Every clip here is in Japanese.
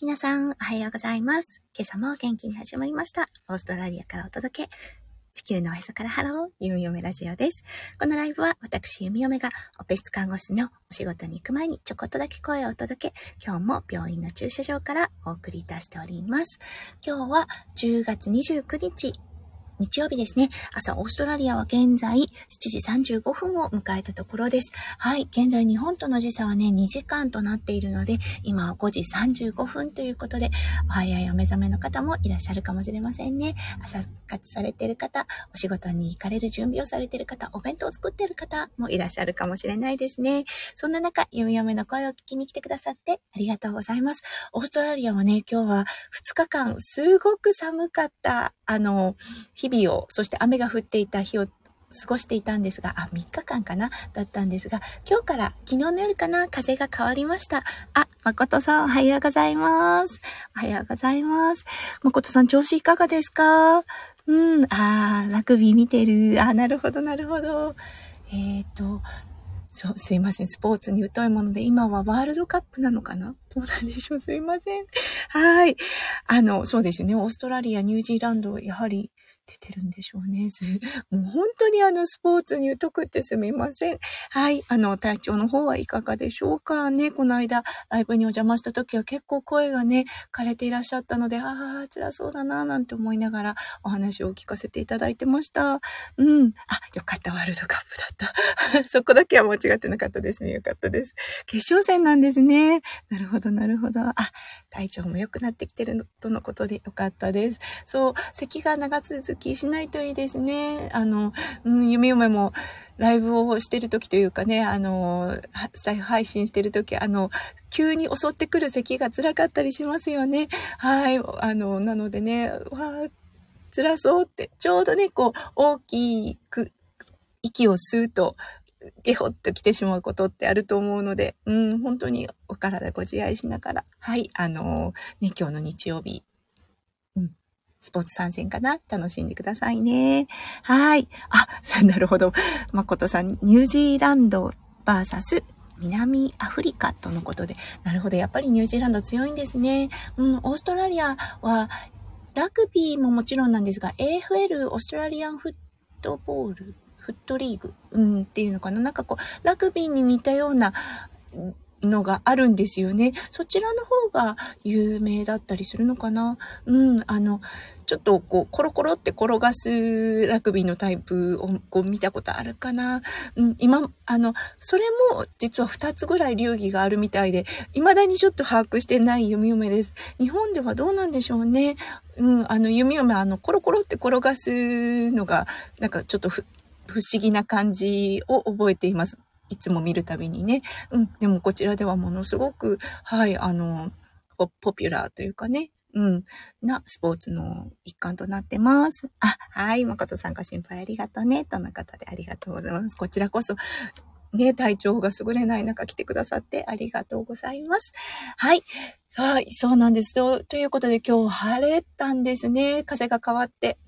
皆さん、おはようございます。今朝も元気に始まりました。オーストラリアからお届け。地球のおへそからハロー、ゆみよめラジオです。このライブは私、ゆみよめがオペ室看護師のお仕事に行く前にちょこっとだけ声をお届け、今日も病院の駐車場からお送りいたしております。今日は10月29日、日曜日ですね。朝、オーストラリアは現在7時35分を迎えたところです。はい。現在、日本との時差はね、2時間となっているので、今は5時35分ということで、お早いお目覚めの方もいらっしゃるかもしれませんね。朝活されている方、お仕事に行かれる準備をされている方、お弁当を作っている方もいらっしゃるかもしれないですね。そんな中、読み読めの声を聞きに来てくださってありがとうございます。オーストラリアはね、今日は2日間、すごく寒かった、あの、日日々を、そして雨が降っていた日を過ごしていたんですが、あ、3日間かなだったんですが、今日から昨日の夜かな風が変わりました。あ、誠さんおはようございます。おはようございます。誠さん調子いかがですか？うん、あー、ラグビー見てる。あ、なるほど、なるほど。えっ、ー、と、そう、すいません。スポーツに疎いもので、今はワールドカップなのかな？どうなんでしょう？すいません。はい。あの、そうですよね。オーストラリア、ニュージーランド、やはり、出てるんでしょうね。もう本当にあのスポーツに疎くってすみません。はい。あの、体調の方はいかがでしょうかね。この間、ライブにお邪魔した時は結構声がね、枯れていらっしゃったので、ああ、辛そうだな、なんて思いながらお話を聞かせていただいてました。うん。あ、よかった。ワールドカップだった。そこだけは間違ってなかったですね。よかったです。決勝戦なんですね。なるほど、なるほど。あ、体調も良くなってきてるとのことでよかったです。そう、咳が長続気しないといいですね。あの、うん、夢嫁もライブをしてる時というかね、あの、スタイフ配信してる時、あの、急に襲ってくる咳が辛かったりしますよね。はい。あの、なのでね、わあ、辛そうって、ちょうどね、こう、大きく息を吸うと、ゲホッと来てしまうことってあると思うので、うん、本当にお体ご自愛しながら、はい、あのね、今日の日曜日、スポーツ参戦かな？楽しんでくださいね。はい。あ、なるほど。誠さん、ニュージーランド VS 南アフリカとのことで。なるほど。やっぱりニュージーランド強いんですね。うん、オーストラリアは、ラグビーももちろんなんですが、AFL、オーストラリアンフットボール、フットリーグ、うん、っていうのかな。なんかこう、ラグビーに似たような、のがあるんですよね。そちらの方が有名だったりするのかなうん、あの、ちょっとこう、コロコロって転がすラグビーのタイプをこう見たことあるかなうん、今、あの、それも実は2つぐらい流儀があるみたいで、未だにちょっと把握してない弓嫁です。日本ではどうなんでしょうね。うん、あの、弓嫁、あの、コロコロって転がすのが、なんかちょっと不思議な感じを覚えています。いつも見るたびにね。うん。でもこちらではものすごく、はい、あの、ポピュラーというかね、うん、なスポーツの一環となってます。あ、はい、誠さんご心配ありがとうね、とのことでありがとうございます。こちらこそ、ね、体調が優れない中来てくださってありがとうございます。はい。はい、そうなんです。とということで今日晴れたんですね。風が変わって。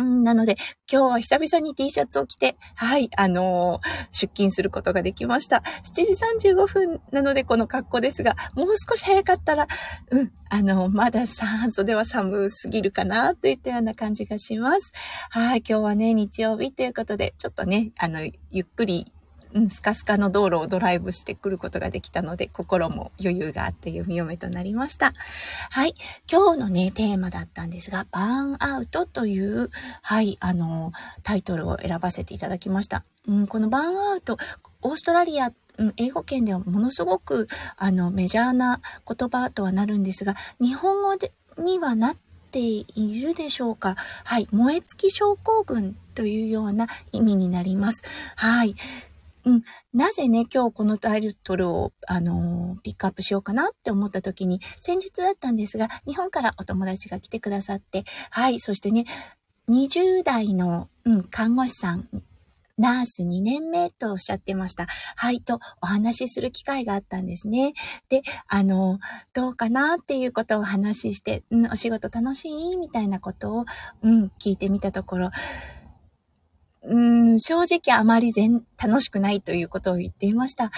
うん、なので、今日は久々に T シャツを着て、はい、あのー、出勤することができました。7時35分なのでこの格好ですが、もう少し早かったら、うん、あのー、まだ半袖は寒すぎるかな、といったような感じがします。はい、今日はね、日曜日ということで、ちょっとね、あの、ゆっくりうん、スカスカの道路をドライブしてくることができたので、心も余裕があって読み読めとなりました。はい。今日のね、テーマだったんですが、バーンアウトという、はい、あの、タイトルを選ばせていただきました。うん、このバーンアウト、オーストラリア英語圏ではものすごくあのメジャーな言葉とはなるんですが、日本語でにはなっているでしょうか？はい。燃え尽き症候群というような意味になります。はい。うん。なぜね、今日このタイトルを、あのー、ピックアップしようかなって思った時に、先日だったんですが、日本からお友達が来てくださって、はい、そしてね、20代の、うん、看護師さん、ナース2年目とおっしゃってました。はい、とお話しする機会があったんですね。で、あの、どうかなっていうことをお話しして、うん、お仕事楽しい？みたいなことを、うん、聞いてみたところ、うん、正直あまり全、楽しくないということを言っていました。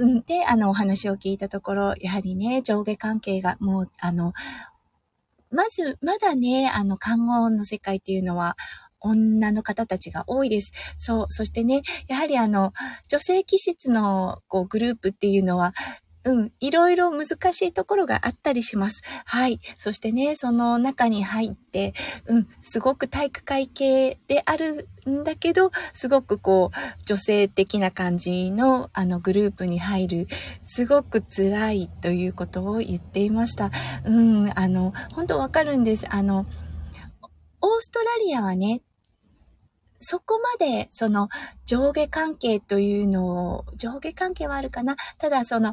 んで、あの、お話を聞いたところ、やはりね、上下関係がもう、あの、まず、まだね、あの、看護の世界っていうのは、女の方たちが多いです。そう。そしてね、やはりあの、女性気質のこうグループっていうのは、うん、いろいろ難しいところがあったりします。はい。そしてね、その中に入って、うん、すごく体育会系であるんだけど、すごくこう、女性的な感じの、あの、グループに入る、すごく辛いということを言っていました。うん、あの、本当わかるんです。あの、オーストラリアはね、そこまで、その、上下関係というのを、上下関係はあるかなただ、その、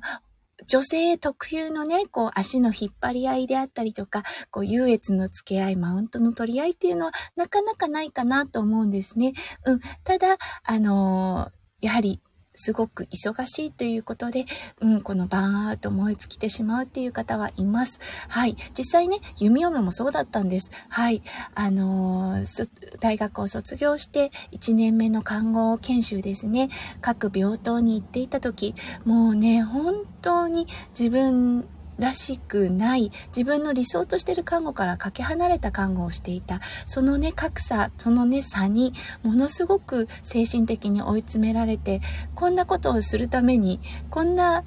女性特有のね、こう足の引っ張り合いであったりとか、こう優越の付け合い、マウントの取り合いっていうのはなかなかないかなと思うんですね。うん。ただ、あのー、やはりすごく忙しいということで、うん、このバーンアウト燃え尽きてしまうっていう方はいます。はい。実際ね、弓嫁もそうだったんです。はい。あのー、大学を卒業して1年目の看護研修ですね、各病棟に行っていた時、もうね、本当に自分らしくない自分の理想としてる看護からかけ離れた看護をしていたそのね格差そのね差にものすごく精神的に追い詰められてこんなことをするためにこんな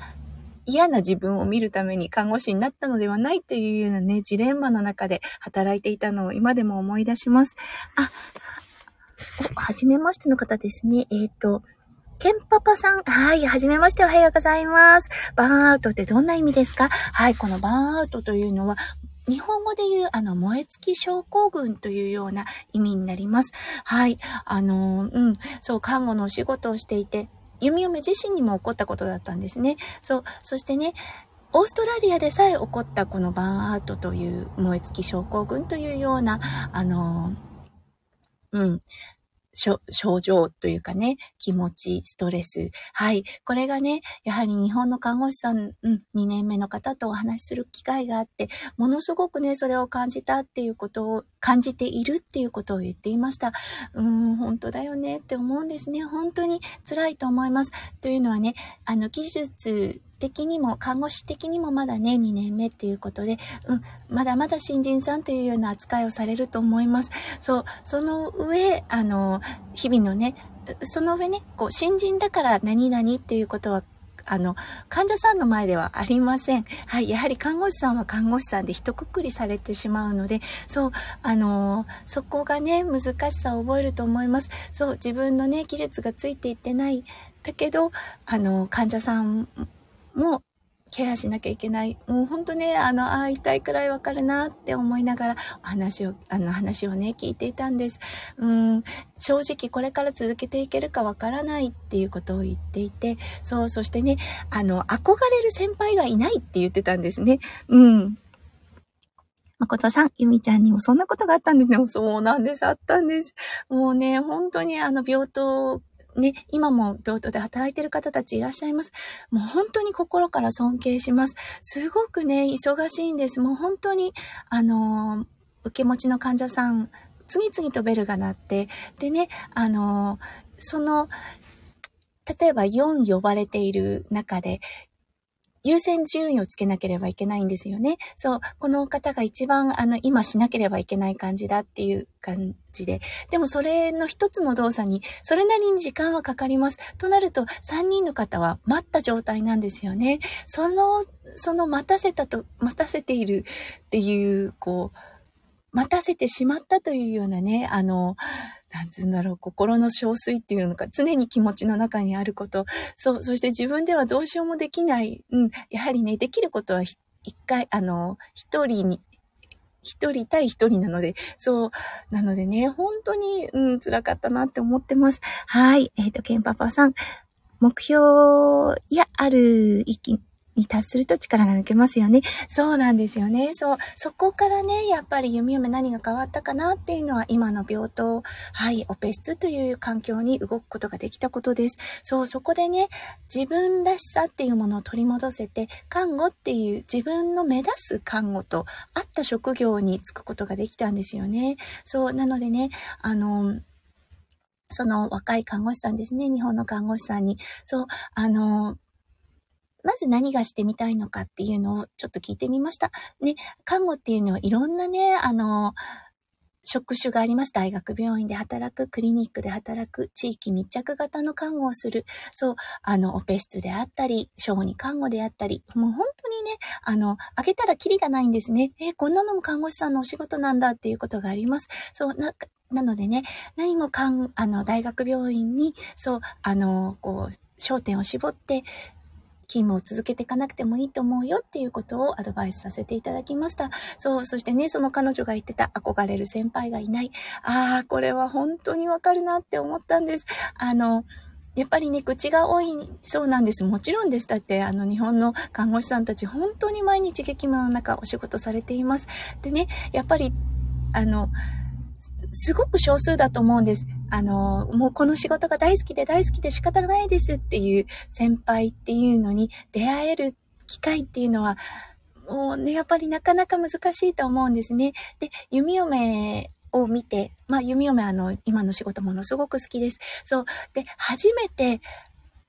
嫌な自分を見るために看護師になったのではないというようなね、ジレンマの中で働いていたのを今でも思い出します。あ、はじめましての方ですね。えっ、ー、と、ケンパパさん。はい。はじめましておはようございます。バーンアウトってどんな意味ですか？はい。このバーンアウトというのは、日本語で言う、あの、燃え尽き症候群というような意味になります。はい。あの、うん。そう、看護のお仕事をしていて、弓嫁自身にも起こったことだったんですね。そう。そしてね、オーストラリアでさえ起こったこのバーンアウトという燃え尽き症候群というような、あの、うん、症状というかね、気持ち、ストレス。はい。これがね、やはり日本の看護師さん、うん、2年目の方とお話しする機会があって、ものすごくね、それを感じたっていうことを、感じているっていうことを言っていました。うーん、本当だよねって思うんですね。本当に辛いと思います。というのはね、あの、技術的にも、看護師的にもまだね、2年目っていうことで、うん、まだまだ新人さんというような扱いをされると思います。そう、その上、あの、日々のね、その上ね、こう、新人だから何々っていうことはあの、患者さんの前ではありません。はい。やはり看護師さんは看護師さんで一括りされてしまうので、そう、あのそこがね、難しさを覚えると思います。そう、自分のね、技術がついていってない。だけど、あの、患者さんもケアしなきゃいけない。もうほんとね、あの、ああ、痛いくらいわかるなって思いながら、お話を、あの話をね、聞いていたんです。うん、正直これから続けていけるかわからないっていうことを言っていて、そう、そしてね、あの、憧れる先輩がいないって言ってたんですね。うん。誠さん、ゆみちゃんにもそんなことがあったんですね。そうなんです。あったんです。もうね、本当にあの病棟ね、今も病棟で働いてる方たちいらっしゃいます。もう本当に心から尊敬します。すごくね、忙しいんです。もう本当に、あの、受け持ちの患者さん、次々とベルが鳴って、でね、あの、その、例えば4呼ばれている中で、優先順位をつけなければいけないんですよね。そう、この方が一番、あの、今しなければいけない感じだっていう感じで。でもそれの一つの動作に、それなりに時間はかかります。となると、3人の方は待った状態なんですよね。その、その待たせたと、待たせているっていう、こう、待たせてしまったというようなね、あの、なんつうんだろう、心の憔悴っていうのか、常に気持ちの中にあること。そう、そして自分ではどうしようもできない。うん、やはりね、できることは一回、あの、一人に、一人対一人なので、そう、なのでね、本当に、うん、辛かったなって思ってます。はい、えっ、ー、と、ケンパパさん、目標やある意見、に達すると力が抜けますよね。そうなんですよね。そう。そこからね、やっぱり弓嫁何が変わったかなっていうのは今の病棟、はい、オペ室という環境に動くことができたことです。そう、そこでね、自分らしさっていうものを取り戻せて、看護っていう自分の目指す看護と合った職業に就くことができたんですよね。そう、なのでね、あの、その若い看護師さんですね、日本の看護師さんに、そう、あの、まず何がしてみたいのかっていうのをちょっと聞いてみました。ね、看護っていうのはいろんなね、あの、職種があります。大学病院で働く、クリニックで働く、地域密着型の看護をする、そう、あの、オペ室であったり、小児看護であったり、もう本当にね、あの、あげたらキリがないんですね。えこんなのも看護師さんのお仕事なんだっていうことがあります。そう、な、なのでね、何もかん、あの、大学病院に、そう、あの、こう、焦点を絞って、勤務を続けていかなくてもいいと思うよっていうことをアドバイスさせていただきました。そう、そしてね、その彼女が言ってた憧れる先輩がいない。ああ、これは本当にわかるなって思ったんです。あの、やっぱりね、口が多いそうなんです。もちろんです。だって、あの、日本の看護師さんたち、本当に毎日激務の中お仕事されています。でね、やっぱり、あの、すごく少数だと思うんです。あの、もうこの仕事が大好きで大好きで仕方ないですっていう先輩っていうのに出会える機会っていうのは、もうね、やっぱりなかなか難しいと思うんですね。で、弓嫁を見て、まあ、弓嫁あの、今の仕事ものすごく好きです。そう。で、初めて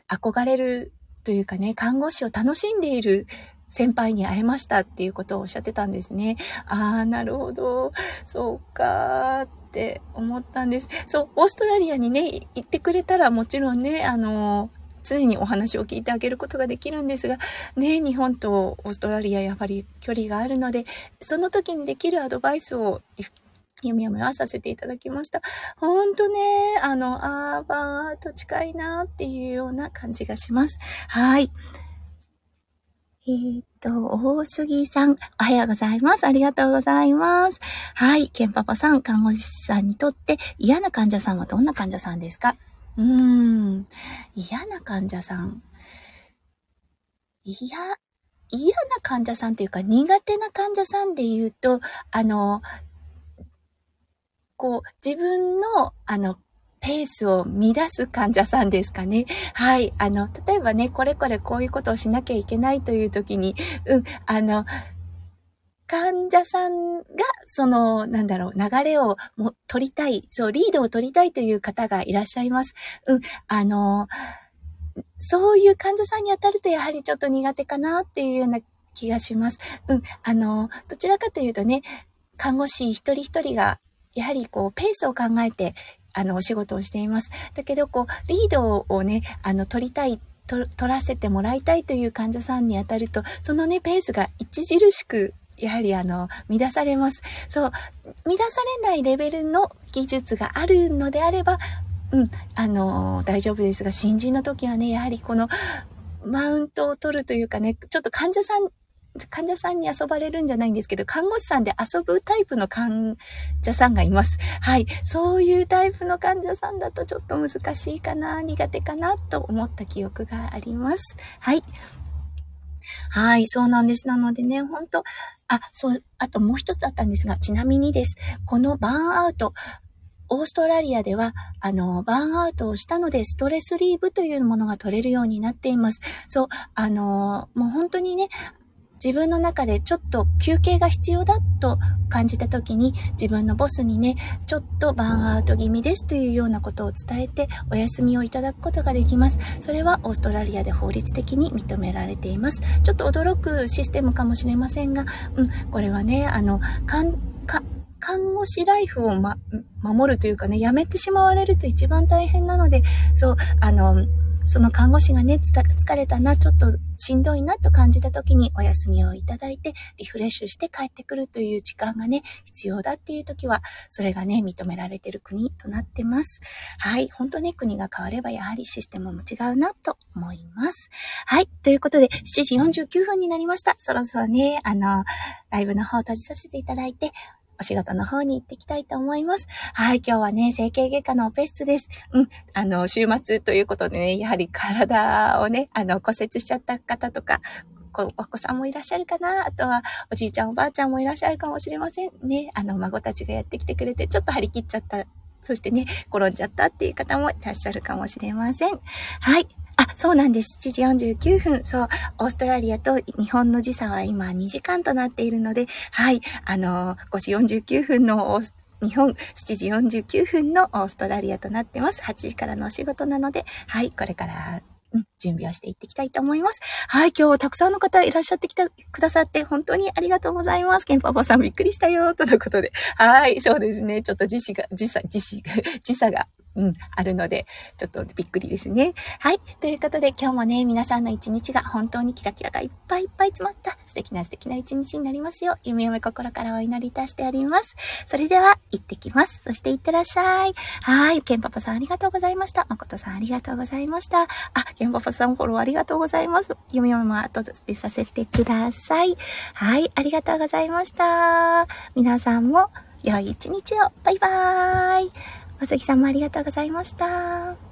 憧れるというかね、看護師を楽しんでいる先輩に会えましたっていうことをおっしゃってたんですね。ああ、なるほど。そうかー。って思ったんです。そう、オーストラリアにね、行ってくれたらもちろんね、あの、常にお話を聞いてあげることができるんですが、ね、日本とオーストラリアやはり距離があるので、その時にできるアドバイスを読み読みはさせていただきました。ほんとね、あの、アーバート近いなっていうような感じがします。はい。えー、っと、大杉さん、おはようございます。ありがとうございます。はい、ケンパパさん、看護師さんにとって嫌な患者さんはどんな患者さんですか？うーん、嫌な患者さん。嫌、嫌な患者さんっていうか苦手な患者さんで言うと、あの、こう、自分の、あの、ペースを乱す患者さんですかね。はい。あの、例えばね、これこれこういうことをしなきゃいけないという時に、うん、あの、患者さんが、その、なんだろう、流れをも取りたい、そう、リードを取りたいという方がいらっしゃいます。うん、あの、そういう患者さんに当たるとやはりちょっと苦手かなっていうような気がします。うん、あの、どちらかというとね、看護師一人一人が、やはりこう、ペースを考えてあの、お仕事をしています。だけど、こう、リードをね、あの、取りたい、取らせてもらいたいという患者さんにあたると、そのね、ペースが著しくやはりあの、乱されます。そう、乱されないレベルの技術があるのであれば、うん、あの、大丈夫ですが、新人の時はね、やはりこの、マウントを取るというかね、ちょっと患者さん患者さんに遊ばれるんじゃないんですけど、看護師さんで遊ぶタイプの患者さんがいます。はい。そういうタイプの患者さんだとちょっと難しいかな、苦手かなと思った記憶があります。はい。はい、そうなんです。なのでね、本当あ、そう、あともう一つあったんですが、ちなみにです。このバーンアウト、オーストラリアでは、あの、バーンアウトをしたので、ストレスリーブというものが取れるようになっています。そう、あの、もう本当にね、自分の中でちょっと休憩が必要だと感じた時に自分のボスにね、ちょっとバーンアウト気味ですというようなことを伝えてお休みをいただくことができます。それはオーストラリアで法律的に認められています。ちょっと驚くシステムかもしれませんが、うん、これはね、あの、か、か、看護師ライフをま、守るというかね、やめてしまわれると一番大変なので、そう、あの、その看護師がね、疲れたな、ちょっとしんどいなと感じた時にお休みをいただいて、リフレッシュして帰ってくるという時間がね、必要だっていう時は、それがね、認められてる国となってます。はい。本当ね、国が変わればやはりシステムも違うなと思います。はい。ということで、7時49分になりました。そろそろね、あの、ライブの方を閉じさせていただいて、お仕事の方に行ってきたいと思います。はい、今日はね、整形外科のオペ室です。うん、あの、週末ということでね、やはり体をね、あの、骨折しちゃった方とか、お子さんもいらっしゃるかな？あとは、おじいちゃんおばあちゃんもいらっしゃるかもしれませんね。あの、孫たちがやってきてくれて、ちょっと張り切っちゃった。そしてね、転んじゃったっていう方もいらっしゃるかもしれません。はい。あ、そうなんです。7時49分。そう。オーストラリアと日本の時差は今2時間となっているので、はい。あの、5時49分の日本7時49分のオーストラリアとなってます。8時からのお仕事なので、はい。これから、準備をしていっていきたいと思います。はい、今日はたくさんの方いらっしゃってきた、くださって本当にありがとうございます。ケンパパさんびっくりしたよ、とのことで。はい、そうですね。ちょっと時差が、時差、時差がうん、あるので、ちょっとびっくりですね。はい。ということで、今日もね、皆さんの一日が本当にキラキラがいっぱいいっぱい詰まった素敵な素敵な一日になりますよう、夢夢心からお祈りいたしております。それでは、行ってきます。そして行ってらっしゃい。はい。ケンパパさんありがとうございました。誠さんありがとうございました。あ、ケンパパさんフォローありがとうございます。夢夢も後でさせてください。はい。ありがとうございました。皆さんも良い一日を。バイバーイ。まさきさんもありがとうございました。